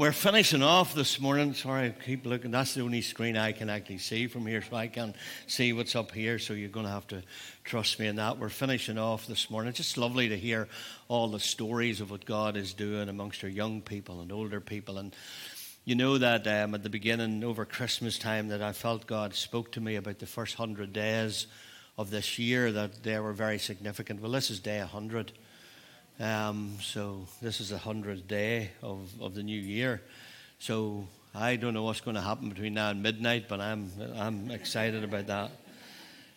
We're finishing off this morning. Sorry, I keep looking. That's the only screen I can actually see from here, so I can see what's up here. So you're going to have to trust me in that. We're finishing off this morning. It's just lovely to hear all the stories of what God is doing amongst our young people and older people. And you know that um, at the beginning, over Christmas time, that I felt God spoke to me about the first hundred days of this year, that they were very significant. Well, this is day 100. Um, so this is the hundredth day of, of the new year. So I don't know what's going to happen between now and midnight, but I'm I'm excited about that.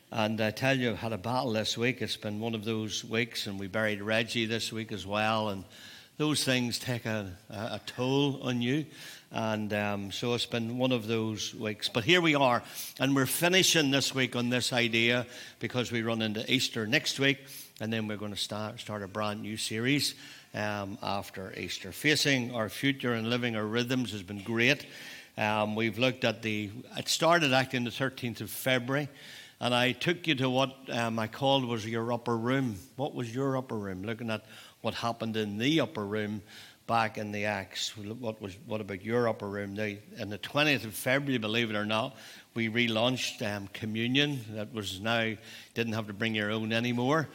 And I tell you, I've had a battle this week. It's been one of those weeks, and we buried Reggie this week as well. And those things take a, a toll on you. And um, so it's been one of those weeks. But here we are, and we're finishing this week on this idea because we run into Easter next week and then we're going to start, start a brand new series um, after Easter. Facing our future and living our rhythms has been great. Um, we've looked at the, it started on the 13th of February, and I took you to what um, I called was your upper room. What was your upper room? Looking at what happened in the upper room back in the Acts. What, was, what about your upper room? Now, on the 20th of February, believe it or not, we relaunched um, communion. That was now, didn't have to bring your own anymore.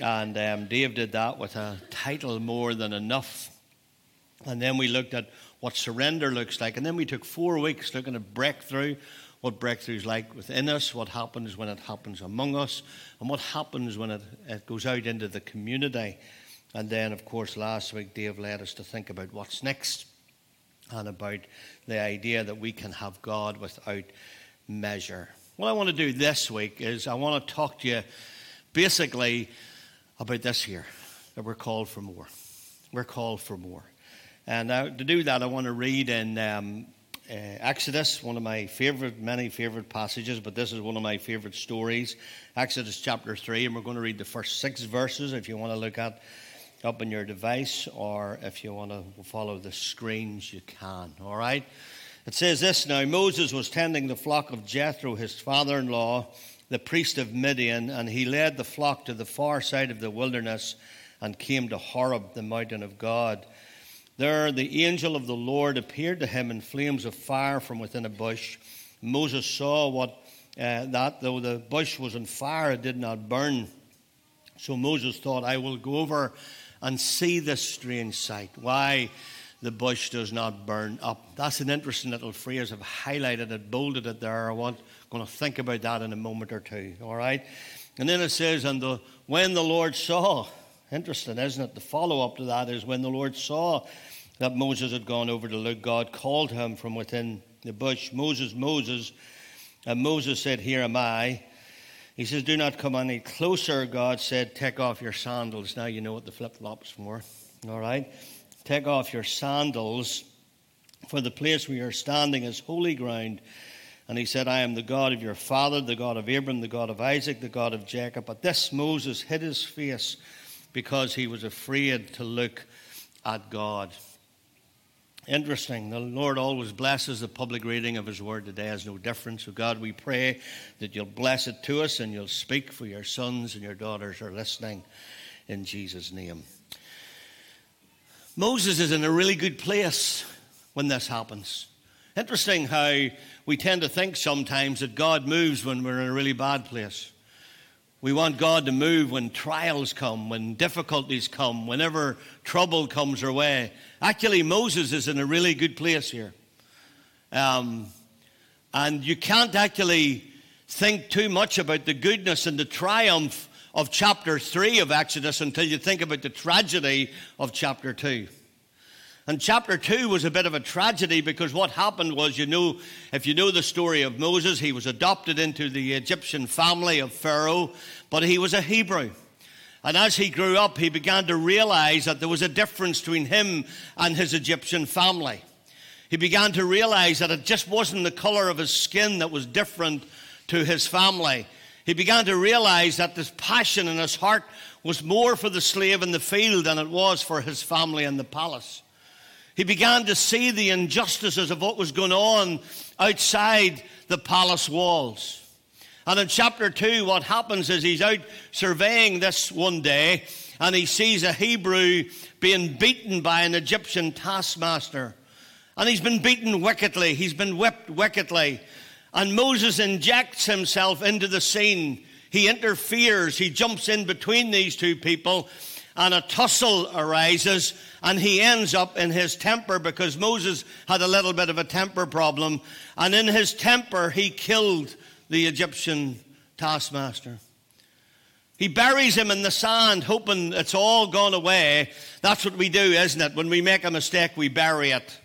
And um, Dave did that with a title, More Than Enough. And then we looked at what surrender looks like. And then we took four weeks looking at breakthrough, what breakthrough is like within us, what happens when it happens among us, and what happens when it, it goes out into the community. And then, of course, last week, Dave led us to think about what's next and about the idea that we can have God without measure. What I want to do this week is I want to talk to you basically about this here that we're called for more. We're called for more. And uh, to do that, I want to read in um, uh, Exodus, one of my favorite, many favorite passages, but this is one of my favorite stories. Exodus chapter 3, and we're going to read the first six verses if you want to look at up on your device, or if you want to follow the screens, you can. All right? It says this now Moses was tending the flock of Jethro, his father in law the priest of Midian, and he led the flock to the far side of the wilderness and came to Horeb, the mountain of God. There, the angel of the Lord appeared to him in flames of fire from within a bush. Moses saw what uh, that though the bush was on fire, it did not burn. So Moses thought, I will go over and see this strange sight. Why the bush does not burn up. That's an interesting little phrase. I've highlighted it, bolded it there. I want going to think about that in a moment or two. All right. And then it says, and the, when the Lord saw, interesting, isn't it? The follow up to that is when the Lord saw that Moses had gone over to look, God called him from within the bush, Moses, Moses. And Moses said, Here am I. He says, Do not come any closer. God said, Take off your sandals. Now you know what the flip flops were. All right. Take off your sandals, for the place where you're standing is holy ground. And he said, I am the God of your father, the God of Abraham, the God of Isaac, the God of Jacob. But this Moses hid his face because he was afraid to look at God. Interesting. The Lord always blesses the public reading of His Word today has no difference. So, God, we pray that you'll bless it to us and you'll speak for your sons and your daughters are listening in Jesus' name. Moses is in a really good place when this happens. Interesting how we tend to think sometimes that God moves when we're in a really bad place. We want God to move when trials come, when difficulties come, whenever trouble comes our way. Actually, Moses is in a really good place here. Um, and you can't actually think too much about the goodness and the triumph of chapter 3 of Exodus until you think about the tragedy of chapter 2. And chapter 2 was a bit of a tragedy because what happened was, you know, if you know the story of Moses, he was adopted into the Egyptian family of Pharaoh, but he was a Hebrew. And as he grew up, he began to realize that there was a difference between him and his Egyptian family. He began to realize that it just wasn't the color of his skin that was different to his family. He began to realize that this passion in his heart was more for the slave in the field than it was for his family in the palace. He began to see the injustices of what was going on outside the palace walls. And in chapter 2, what happens is he's out surveying this one day and he sees a Hebrew being beaten by an Egyptian taskmaster. And he's been beaten wickedly, he's been whipped wickedly. And Moses injects himself into the scene. He interferes, he jumps in between these two people, and a tussle arises, and he ends up in his temper because Moses had a little bit of a temper problem. And in his temper, he killed the Egyptian taskmaster. He buries him in the sand, hoping it's all gone away. That's what we do, isn't it? When we make a mistake, we bury it.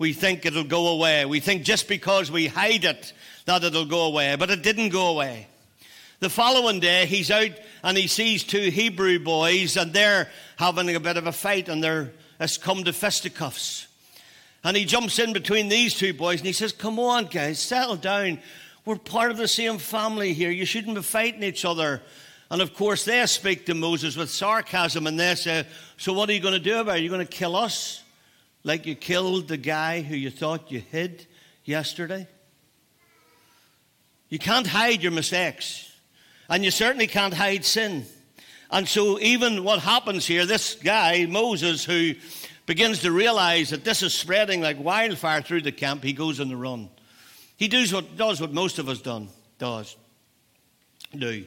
We think it'll go away. We think just because we hide it, that it'll go away. But it didn't go away. The following day, he's out and he sees two Hebrew boys, and they're having a bit of a fight, and they're it's come to fisticuffs. And he jumps in between these two boys and he says, Come on, guys, settle down. We're part of the same family here. You shouldn't be fighting each other. And of course, they speak to Moses with sarcasm and they say, So what are you going to do about it? Are you going to kill us like you killed the guy who you thought you hid yesterday? You can't hide your mistakes. And you certainly can't hide sin. And so, even what happens here, this guy, Moses, who begins to realize that this is spreading like wildfire through the camp, he goes on the run. He does what, does what most of us done, does. Do.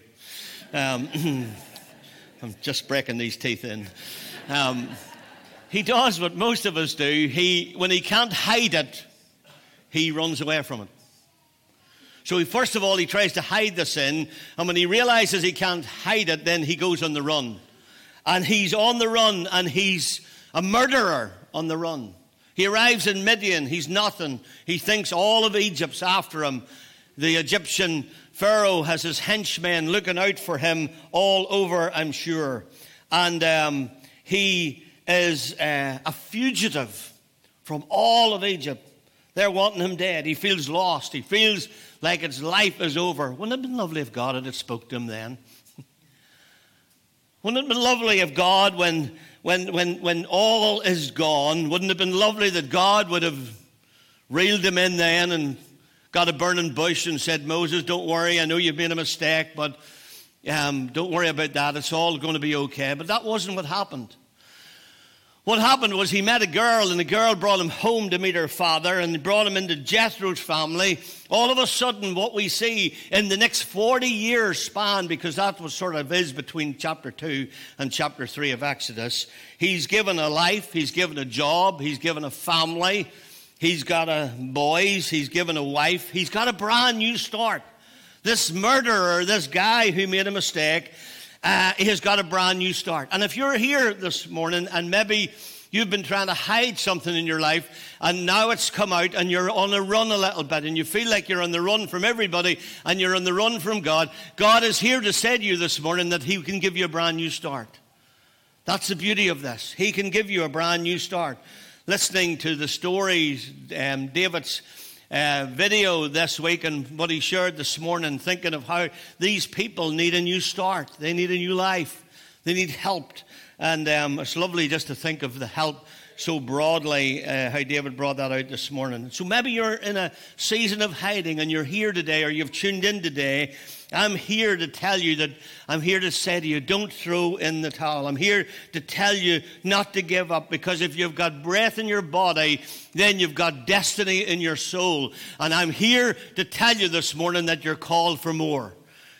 Um, I'm just breaking these teeth in. Um, he does what most of us do. He, when he can't hide it, he runs away from it. So, he, first of all, he tries to hide the sin, and when he realizes he can't hide it, then he goes on the run. And he's on the run, and he's a murderer on the run. He arrives in Midian. He's nothing. He thinks all of Egypt's after him. The Egyptian Pharaoh has his henchmen looking out for him all over, I'm sure. And um, he is uh, a fugitive from all of Egypt. They're wanting him dead. He feels lost. He feels like his life is over. Wouldn't it have been lovely if God had spoke to him then? Wouldn't it have been lovely if God, when when, when, when all is gone, wouldn't it have been lovely that God would have reeled him in then and got a burning bush and said, Moses, don't worry, I know you've made a mistake, but um, don't worry about that. It's all going to be okay. But that wasn't what happened. What happened was he met a girl, and the girl brought him home to meet her father, and brought him into Jethro's family. All of a sudden, what we see in the next 40 years span, because that was sort of is between chapter 2 and chapter 3 of Exodus, he's given a life, he's given a job, he's given a family, he's got a boys, he's given a wife, he's got a brand new start. This murderer, this guy who made a mistake, uh, he has got a brand new start. And if you're here this morning and maybe you've been trying to hide something in your life and now it's come out and you're on a run a little bit and you feel like you're on the run from everybody and you're on the run from God, God is here to say to you this morning that He can give you a brand new start. That's the beauty of this. He can give you a brand new start. Listening to the stories, um, David's uh, video this week and what he shared this morning, thinking of how these people need a new start. They need a new life. They need help. And um, it's lovely just to think of the help so broadly, uh, how David brought that out this morning. So maybe you're in a season of hiding and you're here today or you've tuned in today I'm here to tell you that I'm here to say to you, don't throw in the towel. I'm here to tell you not to give up because if you've got breath in your body, then you've got destiny in your soul. And I'm here to tell you this morning that you're called for more.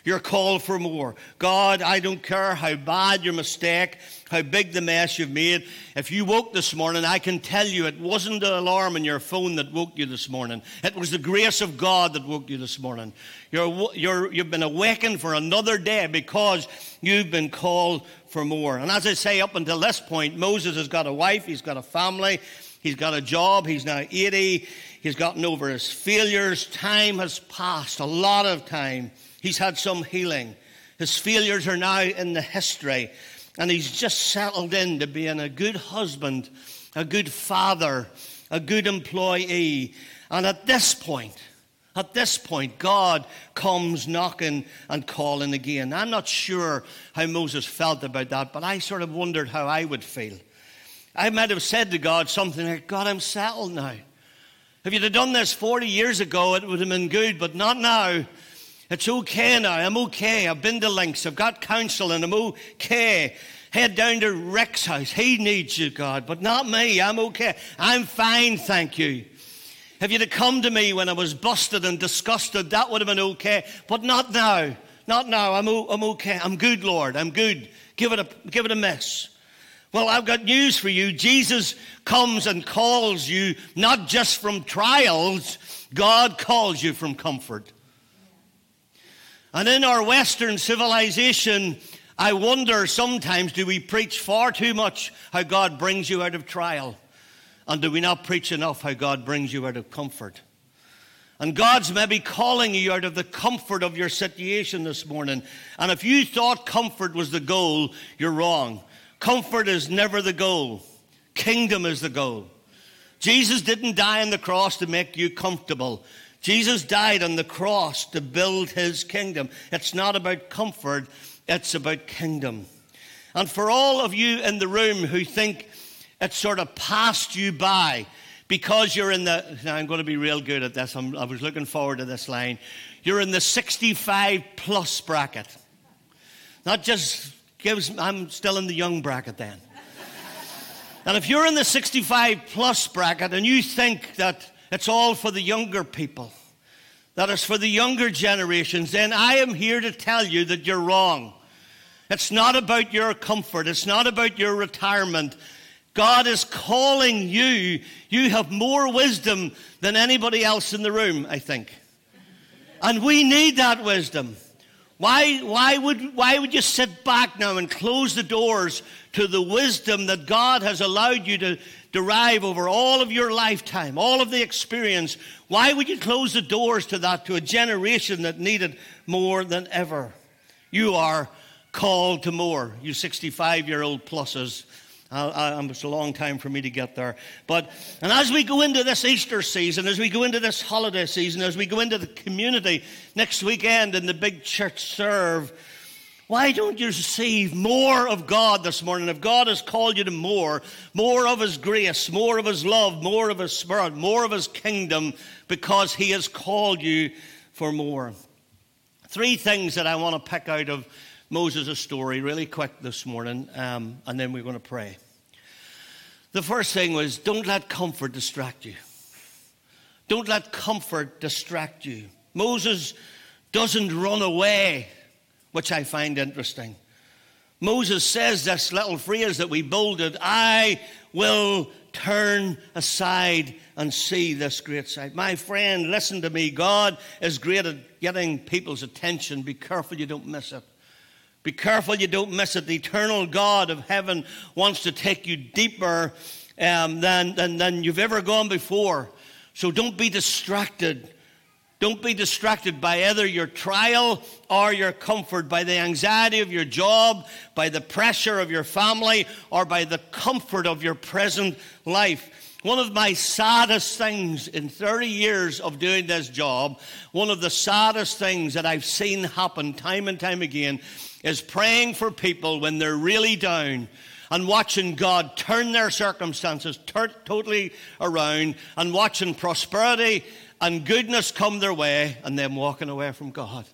You're called for more. God, I don't care how bad your mistake, how big the mess you've made. If you woke this morning, I can tell you it wasn't the alarm on your phone that woke you this morning. It was the grace of God that woke you this morning. You're, you're, you've been awakened for another day because you've been called for more. And as I say, up until this point, Moses has got a wife, he's got a family, he's got a job, he's now 80, he's gotten over his failures. Time has passed, a lot of time. He's had some healing. His failures are now in the history. And he's just settled into being a good husband, a good father, a good employee. And at this point, At this point, God comes knocking and calling again. I'm not sure how Moses felt about that, but I sort of wondered how I would feel. I might have said to God something like, God, I'm settled now. If you'd have done this 40 years ago, it would have been good, but not now. It's okay now. I'm okay. I've been to links. I've got counsel and I'm okay. Head down to Rick's house. He needs you, God, but not me. I'm okay. I'm fine, thank you. If you'd have come to me when I was busted and disgusted, that would have been okay, but not now. Not now. I'm, I'm okay. I'm good, Lord. I'm good. Give it, a, give it a miss. Well, I've got news for you. Jesus comes and calls you not just from trials, God calls you from comfort. And in our Western civilization, I wonder sometimes do we preach far too much how God brings you out of trial? And do we not preach enough how God brings you out of comfort? And God's maybe calling you out of the comfort of your situation this morning. And if you thought comfort was the goal, you're wrong. Comfort is never the goal, kingdom is the goal. Jesus didn't die on the cross to make you comfortable. Jesus died on the cross to build his kingdom. It's not about comfort, it's about kingdom. And for all of you in the room who think it sort of passed you by because you're in the, now I'm going to be real good at this, I'm, I was looking forward to this line. You're in the 65 plus bracket. Not just gives, I'm still in the young bracket then. and if you're in the 65 plus bracket and you think that it's all for the younger people, that is for the younger generations, then I am here to tell you that you're wrong. It's not about your comfort, it's not about your retirement. God is calling you. You have more wisdom than anybody else in the room, I think. And we need that wisdom. Why, why, would, why would you sit back now and close the doors to the wisdom that God has allowed you to derive over all of your lifetime, all of the experience? Why would you close the doors to that, to a generation that needed more than ever? You are called to more, you 65 year old pluses I, it's a long time for me to get there. But, and as we go into this Easter season, as we go into this holiday season, as we go into the community next weekend in the big church serve, why don't you receive more of God this morning? If God has called you to more, more of His grace, more of His love, more of His Spirit, more of His kingdom, because He has called you for more. Three things that I want to pick out of Moses' story really quick this morning, um, and then we're going to pray. The first thing was don't let comfort distract you. Don't let comfort distract you. Moses doesn't run away, which I find interesting. Moses says this little phrase that we bolded I will turn aside and see this great sight. My friend, listen to me. God is great at getting people's attention. Be careful you don't miss it. Be careful you don't miss it. The eternal God of heaven wants to take you deeper um, than, than, than you've ever gone before. So don't be distracted. Don't be distracted by either your trial or your comfort, by the anxiety of your job, by the pressure of your family, or by the comfort of your present life. One of my saddest things in 30 years of doing this job, one of the saddest things that I've seen happen time and time again is praying for people when they're really down and watching God turn their circumstances ter- totally around and watching prosperity and goodness come their way and them walking away from God.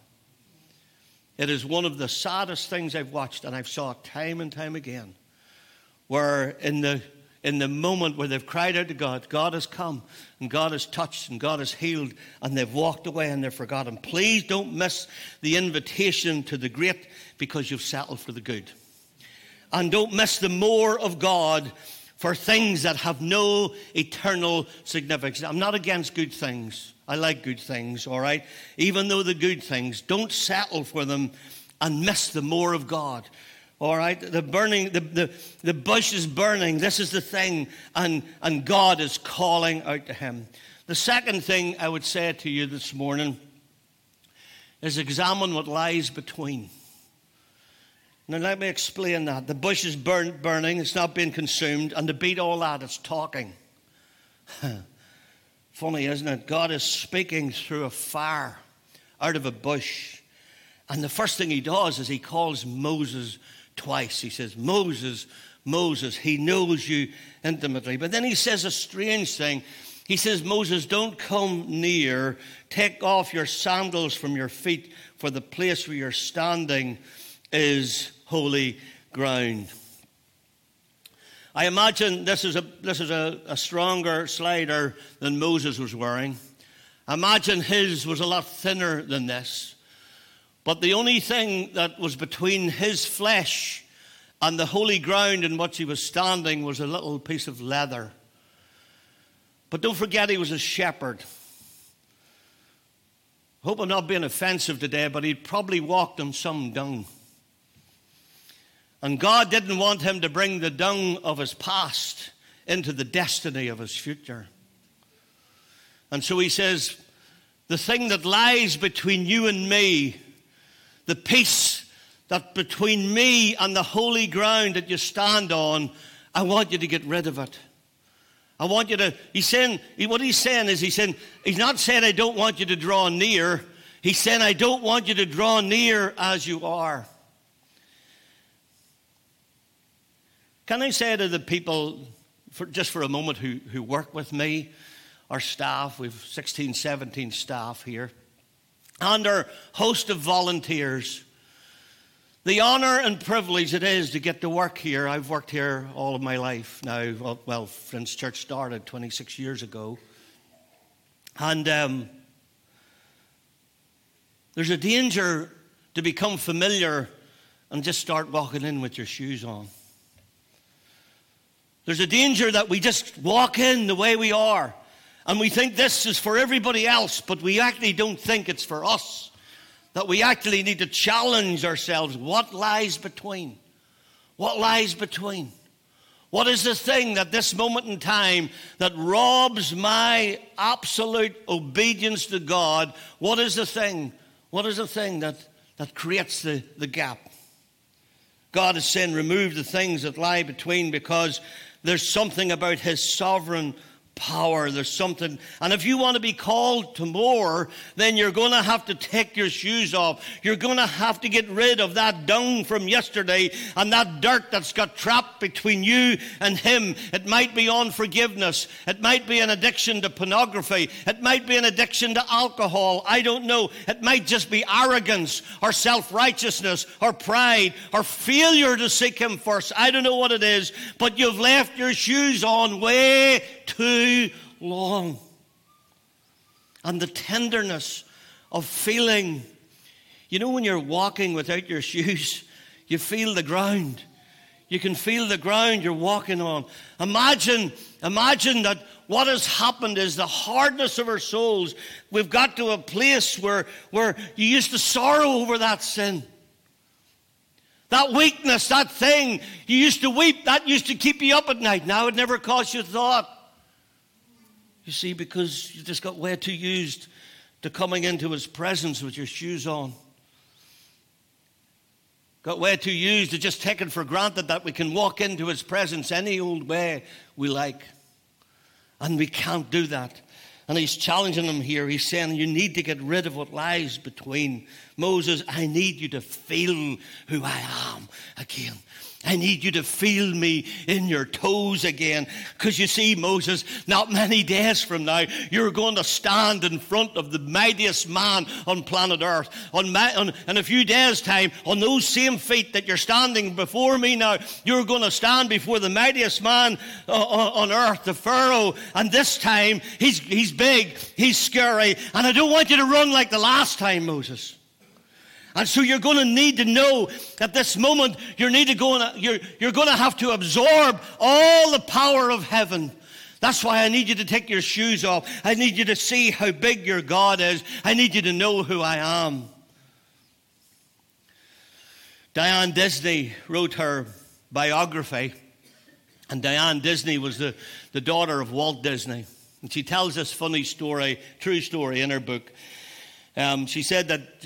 It is one of the saddest things I've watched, and I've saw it time and time again, where in the in the moment where they've cried out to God, God has come and God has touched and God has healed, and they've walked away and they've forgotten. Please don't miss the invitation to the great because you've settled for the good. And don't miss the more of God for things that have no eternal significance. I'm not against good things. I like good things, all right? Even though the good things, don't settle for them and miss the more of God. All right, the burning, the, the, the bush is burning. This is the thing, and, and God is calling out to him. The second thing I would say to you this morning is examine what lies between. Now, let me explain that. The bush is burn, burning, it's not being consumed, and to beat all that, it's talking. Funny, isn't it? God is speaking through a fire out of a bush. And the first thing he does is he calls Moses twice. He says, Moses, Moses. He knows you intimately. But then he says a strange thing. He says, Moses, don't come near. Take off your sandals from your feet, for the place where you're standing is holy ground. I imagine this is a, this is a, a stronger slider than Moses was wearing. Imagine his was a lot thinner than this. But the only thing that was between his flesh and the holy ground in which he was standing was a little piece of leather. But don't forget, he was a shepherd. Hope I'm not being offensive today, but he'd probably walked on some dung. And God didn't want him to bring the dung of his past into the destiny of his future. And so he says, The thing that lies between you and me, the peace that between me and the holy ground that you stand on, I want you to get rid of it. I want you to, he's saying, what he's saying is, he's saying, he's not saying, I don't want you to draw near. He's saying, I don't want you to draw near as you are. Can I say to the people, for, just for a moment, who, who work with me, our staff, we've 16, 17 staff here, and our host of volunteers, the honor and privilege it is to get to work here. I've worked here all of my life now, well, since church started 26 years ago. And um, there's a danger to become familiar and just start walking in with your shoes on. There's a danger that we just walk in the way we are and we think this is for everybody else, but we actually don't think it's for us. That we actually need to challenge ourselves. What lies between? What lies between? What is the thing that this moment in time that robs my absolute obedience to God? What is the thing? What is the thing that, that creates the, the gap? God is saying, remove the things that lie between because there's something about his sovereign power. There's something. And if you want to be called to more, then you're going to have to take your shoes off. You're going to have to get rid of that dung from yesterday and that dirt that's got trapped between you and Him. It might be unforgiveness. It might be an addiction to pornography. It might be an addiction to alcohol. I don't know. It might just be arrogance or self righteousness or pride or failure to seek Him first. I don't know what it is, but you've left your shoes on way too long. And the tenderness of feeling, you know, when you're walking without your shoes, you feel the ground. You can feel the ground you're walking on. Imagine, imagine that what has happened is the hardness of our souls. We've got to a place where, where you used to sorrow over that sin. That weakness, that thing, you used to weep, that used to keep you up at night. Now it never caused you thought. You see, because you just got way too used to coming into his presence with your shoes on. Got way too used to just taking for granted that we can walk into his presence any old way we like. And we can't do that. And he's challenging them here. He's saying, You need to get rid of what lies between. Moses, I need you to feel who I am again. I need you to feel me in your toes again. Because you see, Moses, not many days from now, you're going to stand in front of the mightiest man on planet Earth. On, my, on in a few days' time, on those same feet that you're standing before me now, you're going to stand before the mightiest man uh, on, on earth, the Pharaoh. And this time, he's, he's big, he's scary. And I don't want you to run like the last time, Moses. And so you're going to need to know at this moment you're, need to go and, you're, you're going to have to absorb all the power of heaven. That's why I need you to take your shoes off. I need you to see how big your God is. I need you to know who I am. Diane Disney wrote her biography, and Diane Disney was the, the daughter of Walt Disney. And she tells this funny story, true story, in her book. Um, she said that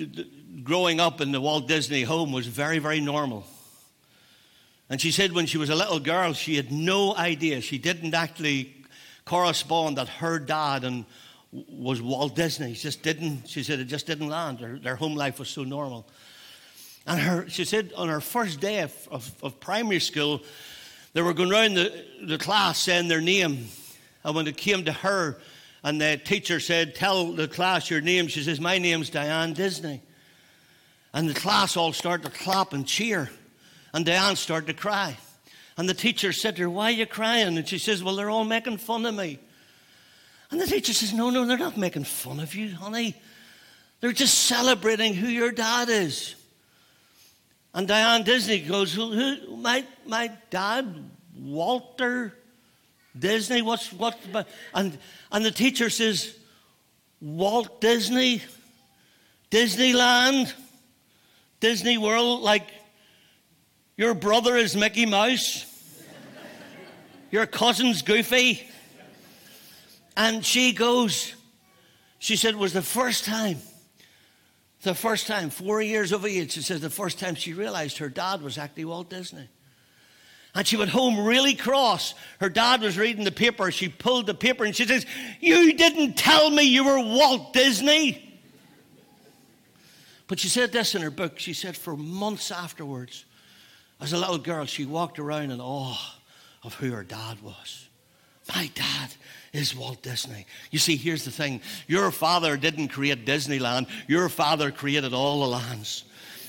growing up in the Walt Disney home was very, very normal. And she said when she was a little girl, she had no idea. She didn't actually correspond that her dad and was Walt Disney. She Just didn't, she said, it just didn't land. Their, their home life was so normal. And her, she said on her first day of, of, of primary school, they were going around the, the class saying their name. And when it came to her, and the teacher said, Tell the class your name, she says, My name's Diane Disney. And the class all started to clap and cheer. And Diane started to cry. And the teacher said to her, Why are you crying? And she says, Well, they're all making fun of me. And the teacher says, No, no, they're not making fun of you, honey. They're just celebrating who your dad is. And Diane Disney goes, who, who, my, my dad, Walter Disney? What's, what? And, and the teacher says, Walt Disney, Disneyland, Disney World, like your brother is Mickey Mouse, your cousin's Goofy. And she goes, she said, it was the first time, the first time, four years of age, she says the first time she realized her dad was actually Walt Disney. And she went home really cross. Her dad was reading the paper. She pulled the paper and she says, You didn't tell me you were Walt Disney. But she said this in her book. She said, For months afterwards, as a little girl, she walked around in awe oh, of who her dad was. My dad is Walt Disney. You see, here's the thing your father didn't create Disneyland, your father created all the lands.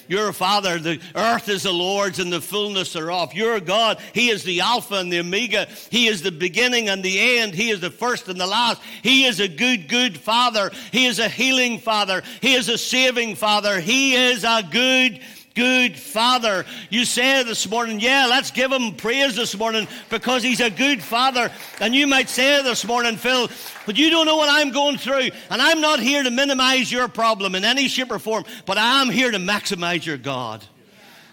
Your Father, the earth is the Lord's and the fullness thereof. Your God, He is the Alpha and the Omega. He is the beginning and the end. He is the first and the last. He is a good, good Father. He is a healing Father. He is a saving Father. He is a good, good Father. You say this morning, yeah, let's give him praise this morning because he's a good Father. And you might say this morning, Phil, but you don't know what I'm going through. And I'm not here to minimize your problem in any shape or form, but I am here to maximize your God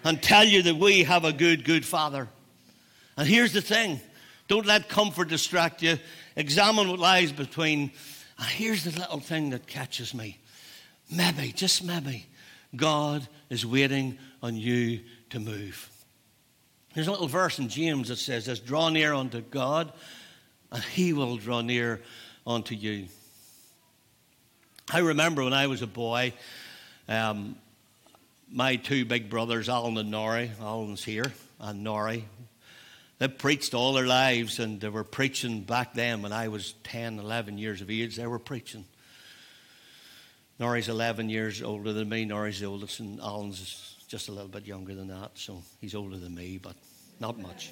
and tell you that we have a good, good Father. And here's the thing don't let comfort distract you. Examine what lies between. And here's the little thing that catches me. Maybe, just maybe, God is waiting on you to move. There's a little verse in James that says this draw near unto God, and he will draw near unto you. I remember when I was a boy, um, my two big brothers, Alan and Nori, Alan's here, and Nori, they preached all their lives, and they were preaching back then when I was 10, 11 years of age. They were preaching. Nori's 11 years older than me. Nori's the oldest, and Alan's just a little bit younger than that. So he's older than me, but not much.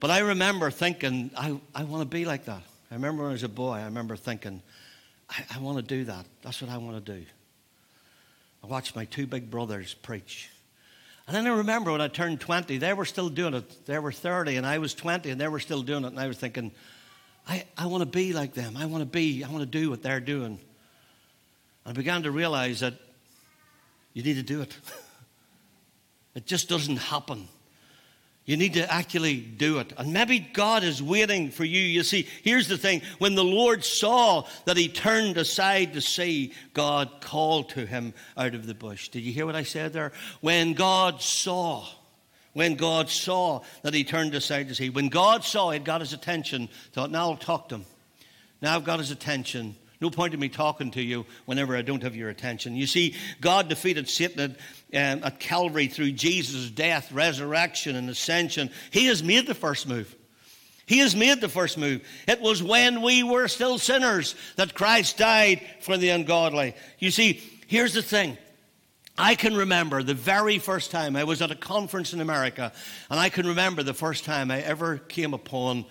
But I remember thinking, I, I want to be like that. I remember when I was a boy, I remember thinking, I, I want to do that. That's what I want to do. I watched my two big brothers preach. And then I remember when I turned 20, they were still doing it. They were 30, and I was 20, and they were still doing it. And I was thinking, I, I want to be like them. I want to be, I want to do what they're doing. I began to realize that you need to do it. it just doesn't happen. You need to actually do it. And maybe God is waiting for you. You see, here's the thing when the Lord saw that he turned aside to see, God called to him out of the bush. Did you hear what I said there? When God saw, when God saw that he turned aside to see, when God saw it got his attention, thought, now I'll talk to him. Now I've got his attention. No point in me talking to you whenever I don't have your attention. You see, God defeated Satan at, um, at Calvary through Jesus' death, resurrection, and ascension. He has made the first move. He has made the first move. It was when we were still sinners that Christ died for the ungodly. You see, here's the thing. I can remember the very first time I was at a conference in America, and I can remember the first time I ever came upon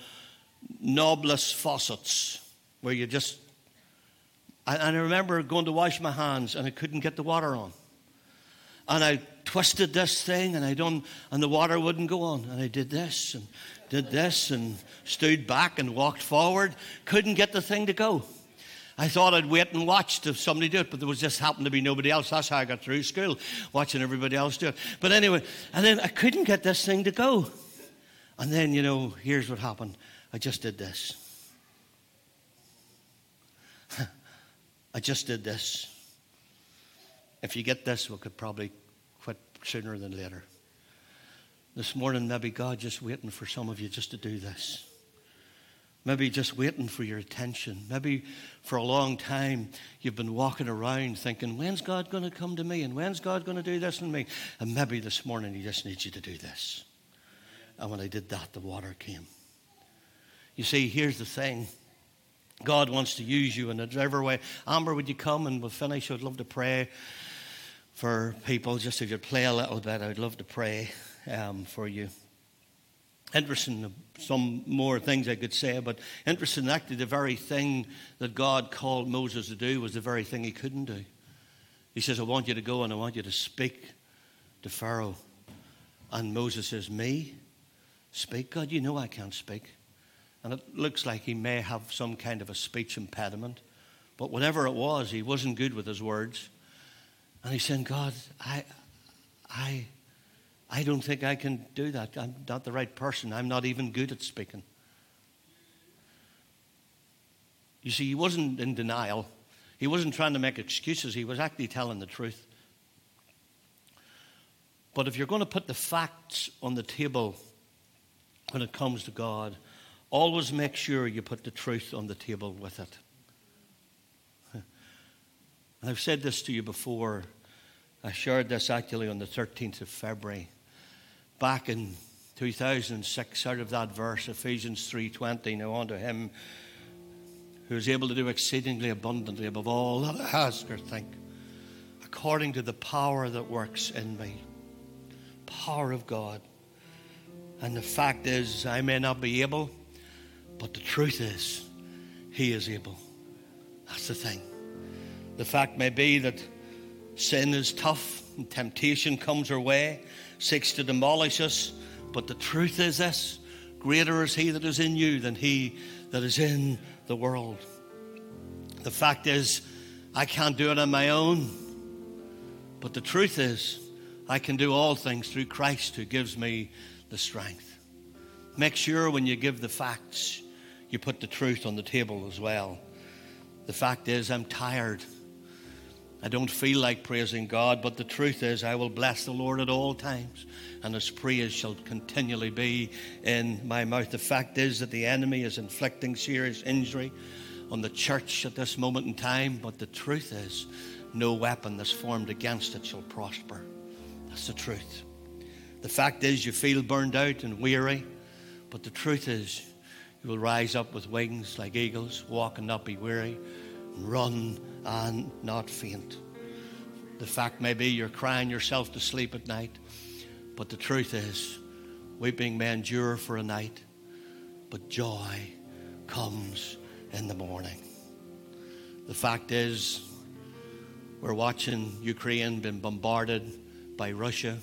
knobless faucets, where you just and I remember going to wash my hands and I couldn't get the water on. And I twisted this thing and I done, and the water wouldn't go on. And I did this and did this and stood back and walked forward. Couldn't get the thing to go. I thought I'd wait and watch if somebody do it, but there was just happened to be nobody else. That's how I got through school, watching everybody else do it. But anyway, and then I couldn't get this thing to go. And then, you know, here's what happened. I just did this. I just did this. If you get this, we could probably quit sooner than later. This morning, maybe God just waiting for some of you just to do this. maybe just waiting for your attention. Maybe for a long time you've been walking around thinking, when's God going to come to me? And when's God going to do this in me? And maybe this morning He just needs you to do this. And when I did that, the water came. You see, here's the thing God wants to use you in whatever way. Amber, would you come and we'll finish? I'd love to pray for people. Just if you'd play a little bit, I'd love to pray um, for you. Interesting, some more things I could say, but interesting, actually, the very thing that God called Moses to do was the very thing he couldn't do. He says, I want you to go and I want you to speak to Pharaoh. And Moses says, Me? Speak? God, you know I can't speak. And it looks like he may have some kind of a speech impediment. But whatever it was, he wasn't good with his words. And he said, God, I, I, I don't think I can do that. I'm not the right person. I'm not even good at speaking. You see, he wasn't in denial. He wasn't trying to make excuses. He was actually telling the truth. But if you're going to put the facts on the table when it comes to God, always make sure you put the truth on the table with it. And I've said this to you before. I shared this actually on the 13th of February back in 2006 out of that verse, Ephesians 3.20. Now unto him who is able to do exceedingly abundantly above all that I ask or think, according to the power that works in me. Power of God. And the fact is, I may not be able, but the truth is, He is able. That's the thing. The fact may be that sin is tough and temptation comes our way seeks to demolish us. But the truth is this greater is he that is in you than he that is in the world. The fact is, I can't do it on my own. But the truth is, I can do all things through Christ who gives me the strength. Make sure when you give the facts, you put the truth on the table as well. The fact is, I'm tired. I don't feel like praising God, but the truth is, I will bless the Lord at all times, and his praise shall continually be in my mouth. The fact is that the enemy is inflicting serious injury on the church at this moment in time, but the truth is, no weapon that's formed against it shall prosper. That's the truth. The fact is, you feel burned out and weary, but the truth is, you will rise up with wings like eagles, walk and not be weary, run and not faint. The fact may be you're crying yourself to sleep at night, but the truth is, weeping may endure for a night, but joy comes in the morning. The fact is, we're watching Ukraine being bombarded by Russia.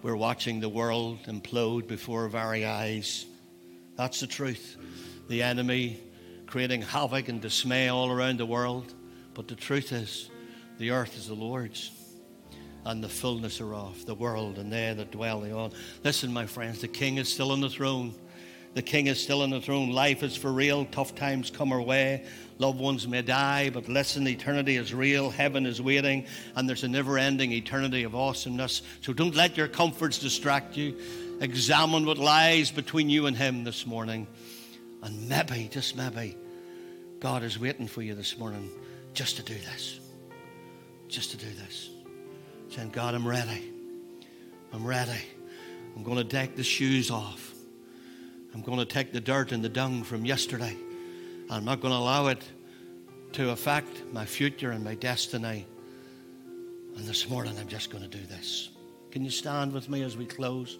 We're watching the world implode before our very eyes. That's the truth. The enemy creating havoc and dismay all around the world. But the truth is, the earth is the Lord's and the fullness thereof, the world and they that dwell thereon. Listen, my friends, the King is still on the throne. The King is still on the throne. Life is for real. Tough times come our way. Loved ones may die, but listen, eternity is real. Heaven is waiting, and there's a never ending eternity of awesomeness. So don't let your comforts distract you. Examine what lies between you and Him this morning. And maybe, just maybe, God is waiting for you this morning just to do this. Just to do this. Saying, God, I'm ready. I'm ready. I'm going to take the shoes off. I'm going to take the dirt and the dung from yesterday. I'm not going to allow it to affect my future and my destiny. And this morning, I'm just going to do this. Can you stand with me as we close?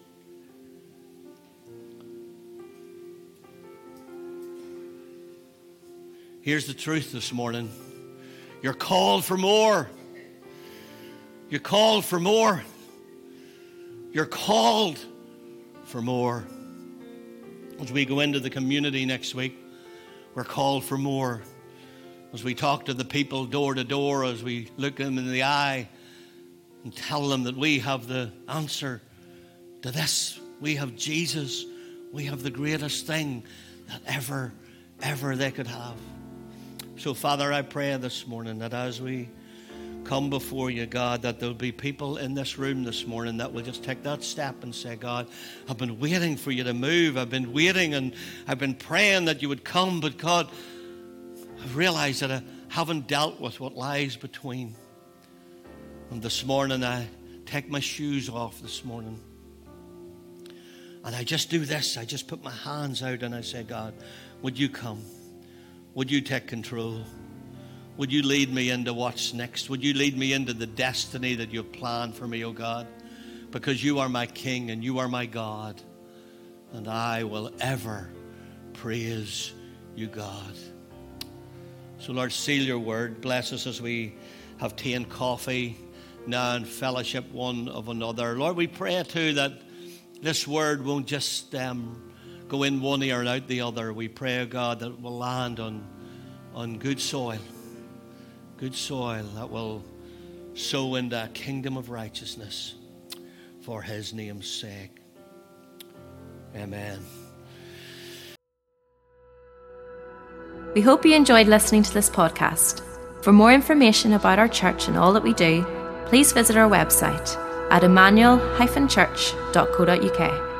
Here's the truth this morning. You're called for more. You're called for more. You're called for more. As we go into the community next week, we're called for more. As we talk to the people door to door, as we look them in the eye and tell them that we have the answer to this, we have Jesus, we have the greatest thing that ever, ever they could have. So, Father, I pray this morning that as we come before you, God, that there'll be people in this room this morning that will just take that step and say, God, I've been waiting for you to move. I've been waiting and I've been praying that you would come, but God, I've realized that I haven't dealt with what lies between. And this morning, I take my shoes off this morning. And I just do this. I just put my hands out and I say, God, would you come? Would you take control? Would you lead me into what's next? Would you lead me into the destiny that you've planned for me, O oh God? Because you are my King and you are my God. And I will ever praise you, God. So, Lord, seal your word. Bless us as we have tea and coffee now and fellowship one of another. Lord, we pray too that this word won't just um, go in one ear and out the other. We pray, God, that will land on, on good soil good soil that will sow into a kingdom of righteousness for his name's sake. Amen. We hope you enjoyed listening to this podcast. For more information about our church and all that we do, please visit our website at emmanuel-church.co.uk